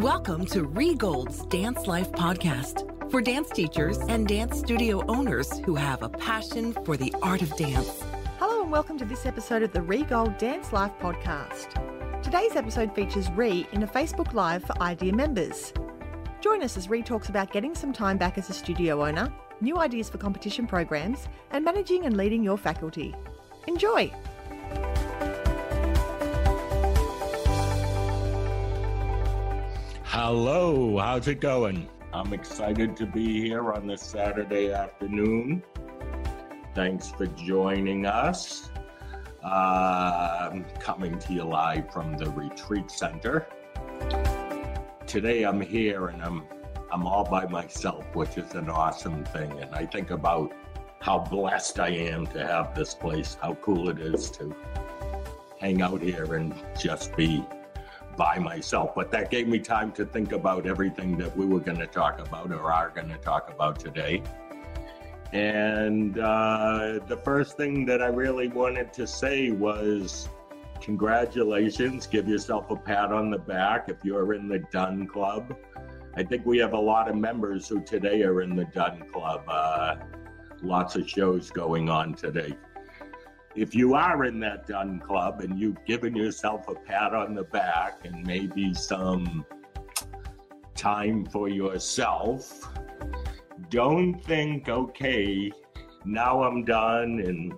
Welcome to Rhee Gold's Dance Life Podcast for dance teachers and dance studio owners who have a passion for the art of dance. Hello and welcome to this episode of the Rhee Gold Dance Life Podcast. Today's episode features Rhee in a Facebook Live for IDEA members. Join us as Rhee talks about getting some time back as a studio owner, new ideas for competition programs, and managing and leading your faculty. Enjoy! Hello, how's it going? I'm excited to be here on this Saturday afternoon. Thanks for joining us. I'm coming to you live from the retreat center. Today I'm here and I'm I'm all by myself, which is an awesome thing. And I think about how blessed I am to have this place, how cool it is to hang out here and just be by myself. But that gave me time to think about everything that we were going to talk about or are going to talk about today. And uh, the first thing that I really wanted to say was congratulations. Give yourself a pat on the back if you're in the Done Club. I think we have a lot of members who today are in the Done Club. Uh, lots of shows going on today if you are in that Done Club and you've given yourself a pat on the back and maybe some time for yourself, don't think, okay, now I'm done and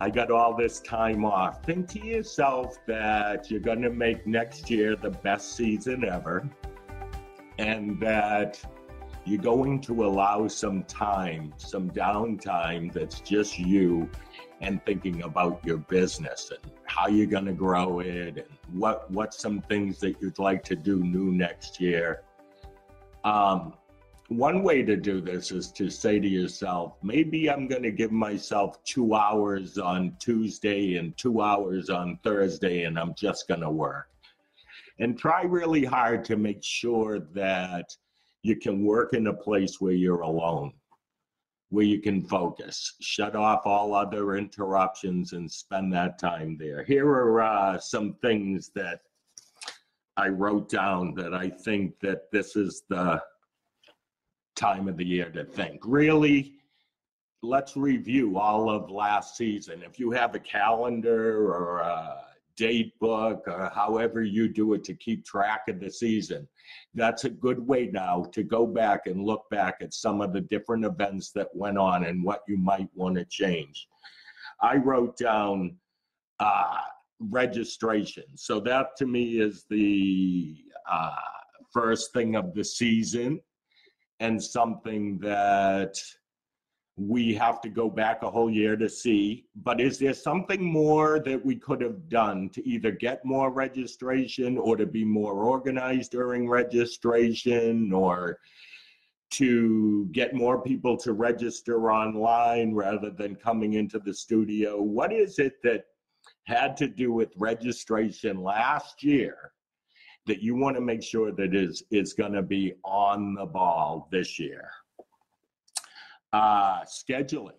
I got all this time off. Think to yourself that you're going to make next year the best season ever and that you're going to allow some time, some downtime that's just you and thinking about your business and how you're going to grow it and what what some things that you'd like to do new next year. Um, one way to do this is to say to yourself, maybe I'm going to give myself two hours on Tuesday and two hours on Thursday, and I'm just going to work. And try really hard to make sure that you can work in a place where you're alone where you can focus, shut off all other interruptions, and spend that time there. Here are uh, some things that I wrote down that I think that this is the time of the year to think. Really, let's review all of last season. If you have a calendar or a date book or however you do it to keep track of the season. That's a good way now to go back and look back at some of the different events that went on and what you might want to change. I wrote down uh, registration. So that to me is the uh, first thing of the season and something that we have to go back a whole year to see. But is there something more that we could have done to either get more registration or to be more organized during registration or to get more people to register online rather than coming into the studio? What is it that had to do with registration last year that you want to make sure that is is going to be on the ball this year? Uh, scheduling.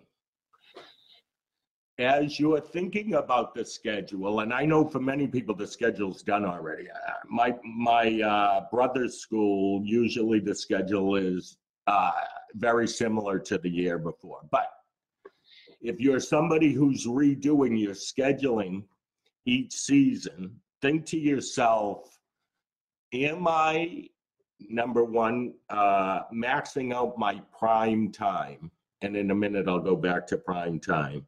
As you're thinking about the schedule, and I know for many people the schedule's done already. Uh, my my uh, brother's school usually the schedule is uh, very similar to the year before. But if you're somebody who's redoing your scheduling each season, think to yourself, am I number one, uh, maxing out my prime time. And in a minute, I'll go back to prime time.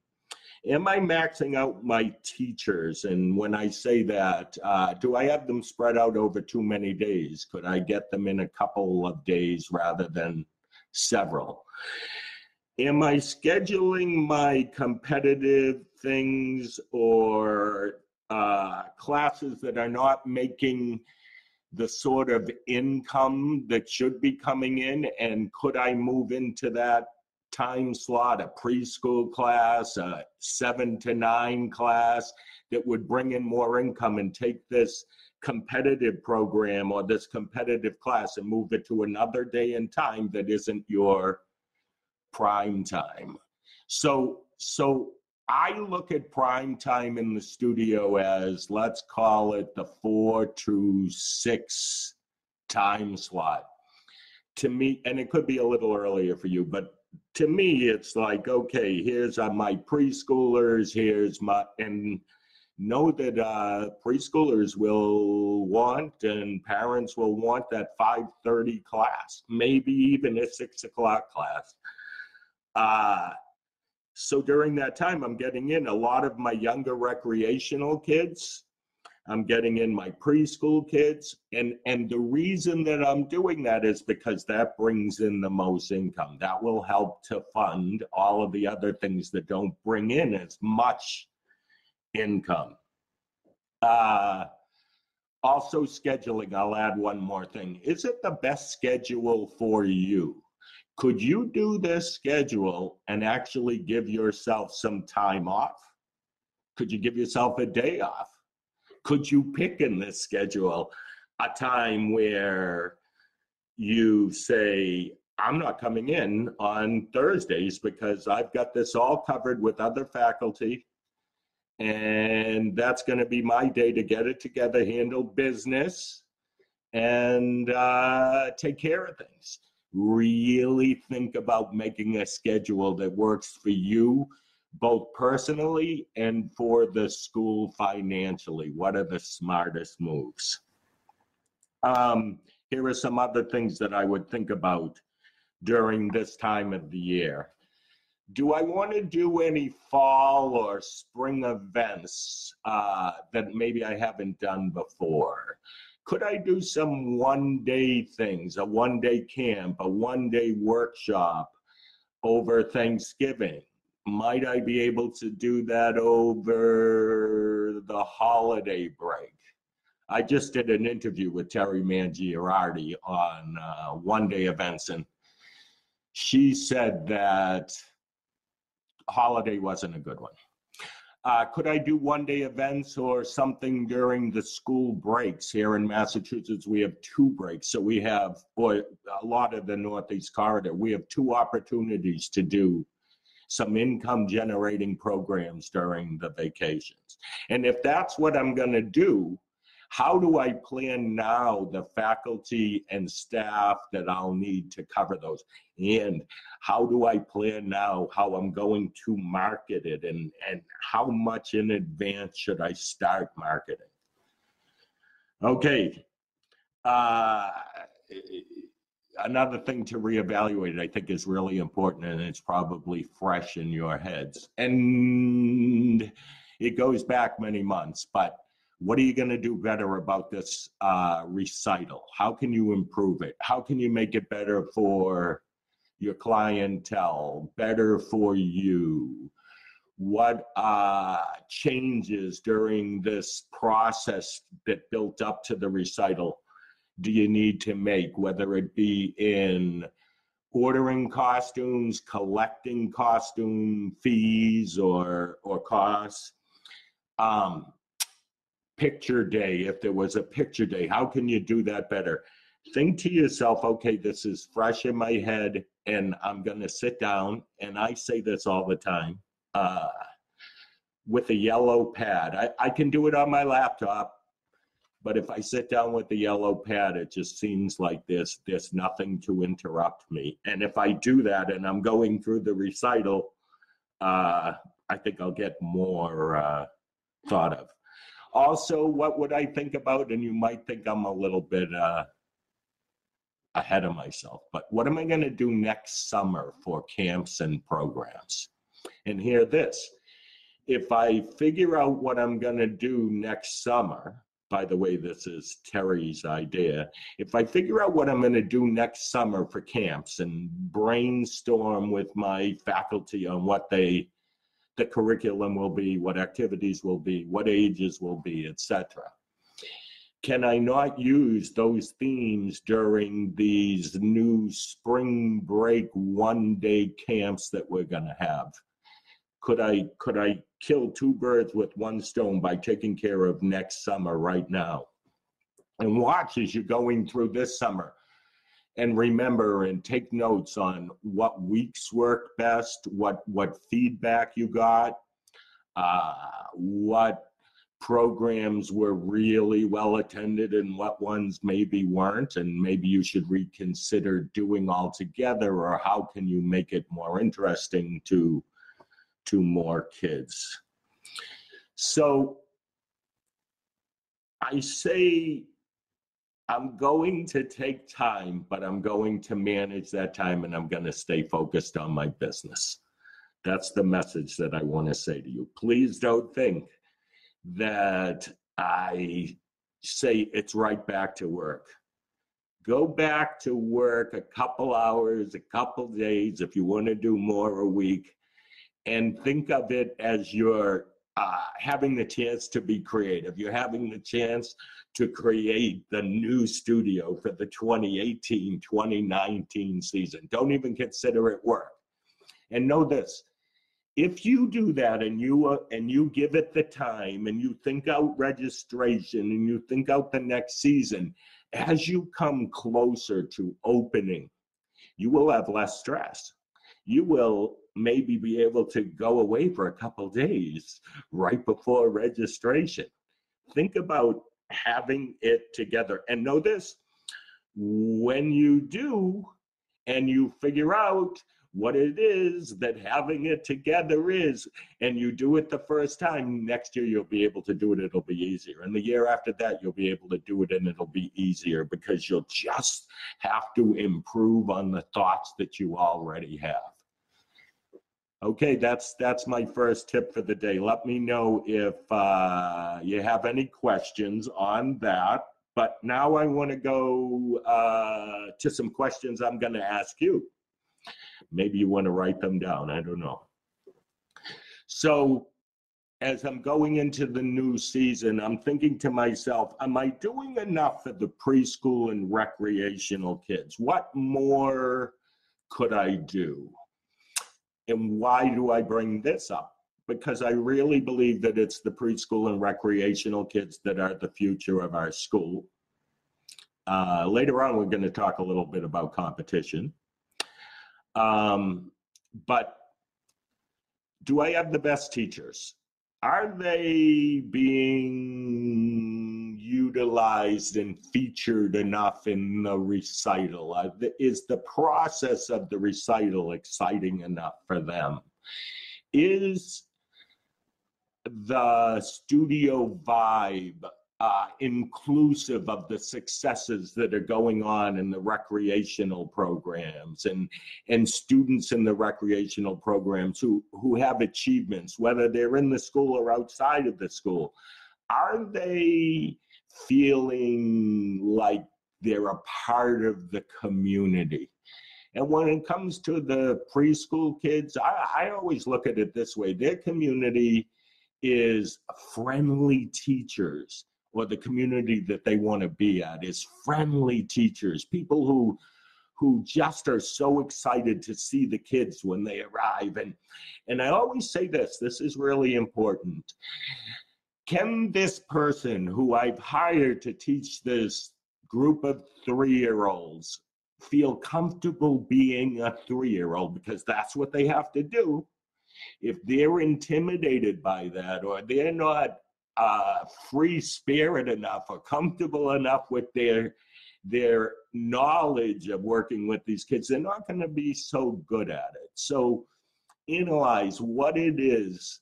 Am I maxing out my teachers? And when I say that, uh, do I have them spread out over too many days? Could I get them in a couple of days rather than several? Am I scheduling my competitive things or uh, classes that are not making the sort of income that should be coming in and could I move into that time slot, a preschool class, a seven to nine class that would bring in more income and take this competitive program or this competitive class and move it to another day and time that isn't your prime time. So, so I look at prime time in the studio as let's call it the four to six time slot. To me, and it could be a little earlier for you, but to me, it's like, okay, here's uh, my preschoolers, here's my, and know that uh, preschoolers will want and parents will want that 5.30 class, maybe even a 6 o'clock class. Uh, so during that time, I'm getting in a lot of my younger recreational kids. I'm getting in my preschool kids. And, and the reason that I'm doing that is because that brings in the most income. That will help to fund all of the other things that don't bring in as much income. Uh, also, scheduling, I'll add one more thing. Is it the best schedule for you? Could you do this schedule and actually give yourself some time off? Could you give yourself a day off? Could you pick in this schedule a time where you say, I'm not coming in on Thursdays because I've got this all covered with other faculty. And that's going to be my day to get it together, handle business, and uh, take care of things really think about making a schedule that works for you both personally and for the school financially. What are the smartest moves? Um, here are some other things that i would think about during this time of the year. Do i want to do any fall or spring events uh, that maybe i haven't done before could I do some one day things, a one day camp, a one day workshop over Thanksgiving? Might I be able to do that over the holiday break? I just did an interview with Terry Mangiarati on uh, one day events, and she said that holiday wasn't a good one. Uh, could I do one day events or something during the school breaks here in Massachusetts? We have two breaks. So we have, or a lot of the Northeast corridor, we have two opportunities to do some income generating programs during the vacations. And if that's what I'm going to do, how do I plan now the faculty and staff that I'll need to cover those? And how do I plan now how I'm going to market it and, and how much in advance should I start marketing? Okay. Uh, another thing to reevaluate, I think, is really important, and it's probably fresh in your heads. And it goes back many months, but what are you going to do better about this uh, recital? How can you improve it? How can you make it better for your clientele, better for you? What uh, changes during this process that built up to the recital do you need to make, whether it be in ordering costumes, collecting costume fees or or costs? Um, picture day, if there was a picture day, how can you do that better? Think to yourself, okay, this is fresh in my head, and I'm going to sit down, and I say this all the time uh, with a yellow pad. I, I can do it on my laptop, but if I sit down with the yellow pad, it just seems like there's, there's nothing to interrupt me. And if I do that and I'm going through the recital, uh, I think I'll get more uh, thought of. Also, what would I think about? And you might think I'm a little bit uh, ahead of myself, but what am I going to do next summer for camps and programs? And hear this if I figure out what I'm going to do next summer, by the way, this is Terry's idea. If I figure out what I'm going to do next summer for camps and brainstorm with my faculty on what they the curriculum will be, what activities will be, what ages will be, etc. Can I not use those themes during these new spring break one day camps that we're going to have? Could I could I kill two birds with one stone by taking care of next summer right now? And watch as you're going through this summer and remember and take notes on what weeks work best, what what feedback you got. uh, what programs were really well attended and what ones maybe weren't and maybe you should reconsider doing all together or how can you make it more interesting to to more kids so i say i'm going to take time but i'm going to manage that time and i'm going to stay focused on my business that's the message that i want to say to you please don't think that I say it's right back to work. Go back to work a couple hours, a couple days, if you want to do more a week, and think of it as you're uh, having the chance to be creative. You're having the chance to create the new studio for the 2018 2019 season. Don't even consider it work. And know this if you do that and you uh, and you give it the time and you think out registration and you think out the next season as you come closer to opening you will have less stress you will maybe be able to go away for a couple days right before registration think about having it together and know this when you do and you figure out what it is that having it together is, and you do it the first time, next year you'll be able to do it, it'll be easier. And the year after that, you'll be able to do it and it'll be easier because you'll just have to improve on the thoughts that you already have. Okay, that's that's my first tip for the day. Let me know if uh, you have any questions on that. But now I want to go uh, to some questions I'm going to ask you. Maybe you want to write them down. I don't know. So, as I'm going into the new season, I'm thinking to myself, am I doing enough for the preschool and recreational kids? What more could I do? And why do I bring this up? Because I really believe that it's the preschool and recreational kids that are the future of our school. Uh, later on, we're going to talk a little bit about competition. Um, but do I have the best teachers? Are they being utilized and featured enough in the recital? Uh, is the process of the recital exciting enough for them? Is the studio vibe uh, inclusive of the successes that are going on in the recreational programs and and students in the recreational programs who who have achievements whether they're in the school or outside of the school are they feeling like they're a part of the community. And when it comes to the preschool kids i, I always look at it this way their community is friendly teachers or the community that they want to be at is friendly teachers, people who who just are so excited to see the kids when they arrive. And and I always say this this is really important can this person who I've hired to teach this group of 3-year-olds feel comfortable being a 3-year-old because that's what they have to do if they're intimidated by that or they're not uh, free spirit enough or comfortable enough with their their knowledge of working with these kids, they're not going to be so good at it. So analyze what it is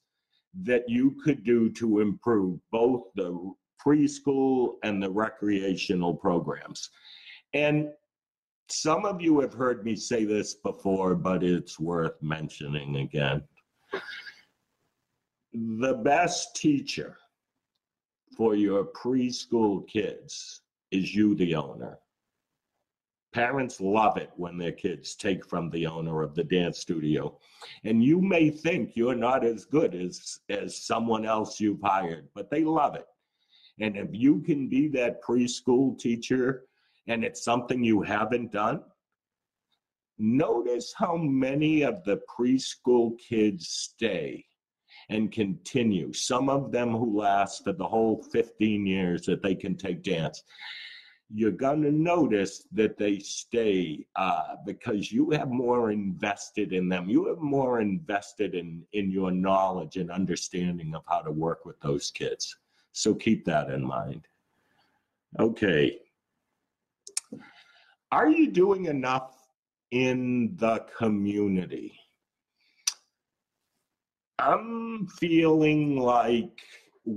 that you could do to improve both the preschool and the recreational programs. And some of you have heard me say this before, but it's worth mentioning again. The best teacher for your preschool kids is you the owner. Parents love it when their kids take from the owner of the dance studio. And you may think you're not as good as, as someone else you've hired, but they love it. And if you can be that preschool teacher and it's something you haven't done, notice how many of the preschool kids stay and continue. Some of them who last for the whole 15 years that they can take dance. You're going to notice that they stay uh, because you have more invested in them. You have more invested in, in your knowledge and understanding of how to work with those kids. So keep that in mind. Okay. Are you doing enough in the community? I'm feeling like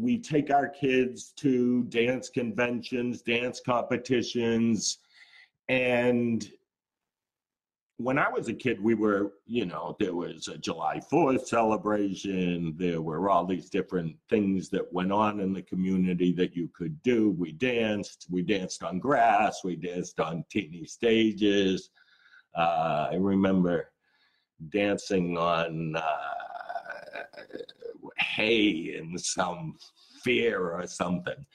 we take our kids to dance conventions, dance competitions, and when I was a kid, we were, you know, there was a July 4th celebration. There were all these different things that went on in the community that you could do. We danced. We danced on grass. We danced on teeny stages. Uh, I remember dancing on uh, hay in some fear or something.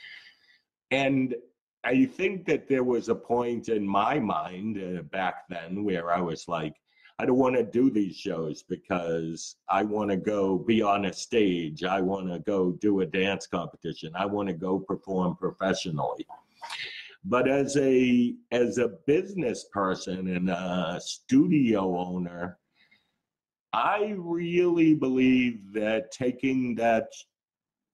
And I think that there was a point in my mind uh, back then where I was like, I don't want to do these shows because I want to go be on a stage. I want to go do a dance competition. I want to go perform professionally. But as a as a business person and a studio owner, I really believe that taking that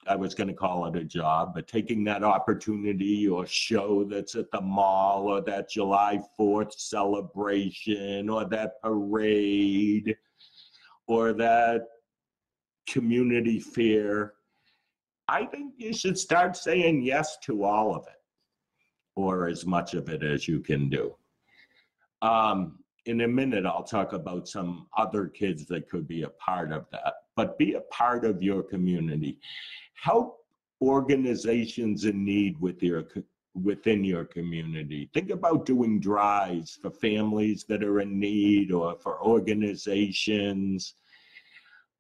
I was going to call it a job, but taking that opportunity or show that's at the mall or that July 4th celebration or that parade or that community fair, I think you should start saying yes to all of it or as much of it as you can do. Um, in a minute, I'll talk about some other kids that could be a part of that, but be a part of your community. Help organizations in need with your within your community. Think about doing drives for families that are in need or for organizations.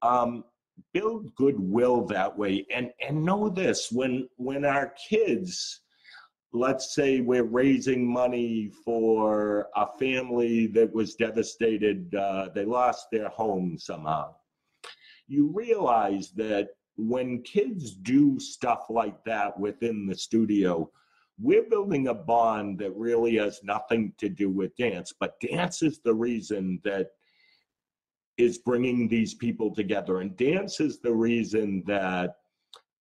Um, build goodwill that way and and know this when when our kids let's say we're raising money for a family that was devastated, uh, they lost their home somehow. You realize that when kids do stuff like that within the studio, we're building a bond that really has nothing to do with dance, but dance is the reason that is bringing these people together, and dance is the reason that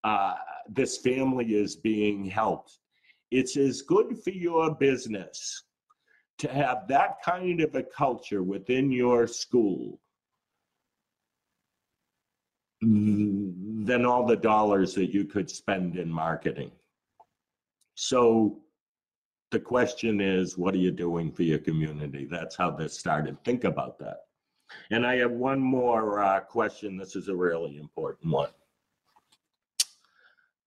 uh, this family is being helped it's as good for your business to have that kind of a culture within your school than all the dollars that you could spend in marketing. So the question is, what are you doing for your community? That's how this started. Think about that. And I have one more uh, question. This is a really important one.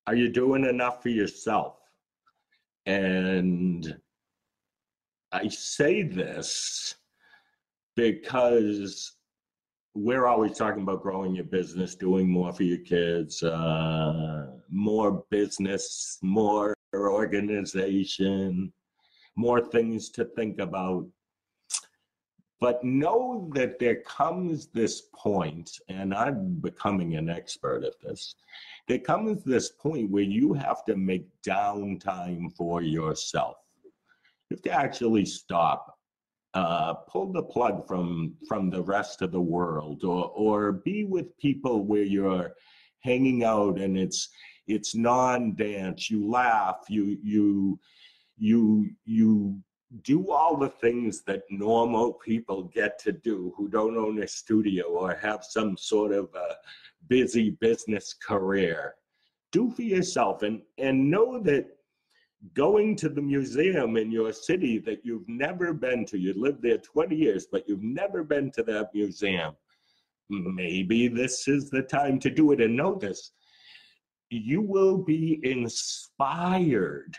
Are you doing enough for yourself? And I say this because we're always talking about growing your business, doing more for your kids, uh, more business, more organization, more things to think about. But know that there comes this point, and I'm becoming an expert at this, there comes this point where you have to make downtime for yourself. You have to actually stop, uh, pull the plug from from the rest of the world, or or be with people where you're hanging out and it's it's non-dance. You laugh, you you you you do all the things that normal people get to do who don't own a studio or have some sort of a busy business career. Do for yourself and, and know that going to the museum in your city that you've never been to, you lived there 20 years, but you've never been to that museum, maybe this is the time to do it. And know this you will be inspired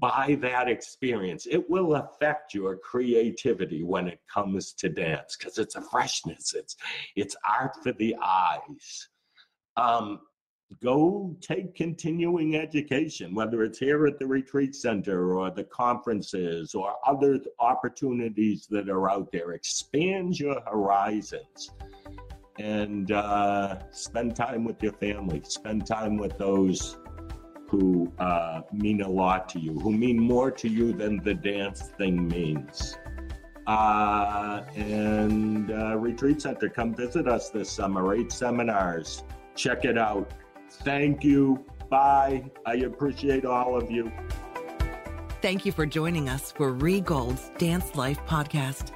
by that experience. It will affect your creativity when it comes to dance because it's a freshness. It's it's art for the eyes. Um, go take continuing education, whether it's here at the retreat center or the conferences or other opportunities that are out there. Expand your horizons and uh, spend time with your family. Spend time with those who uh, mean a lot to you, who mean more to you than the dance thing means. Uh, and uh, Retreat Center, come visit us this summer. Eight seminars. Check it out. Thank you. Bye. I appreciate all of you. Thank you for joining us for Rhee Gold's Dance Life podcast.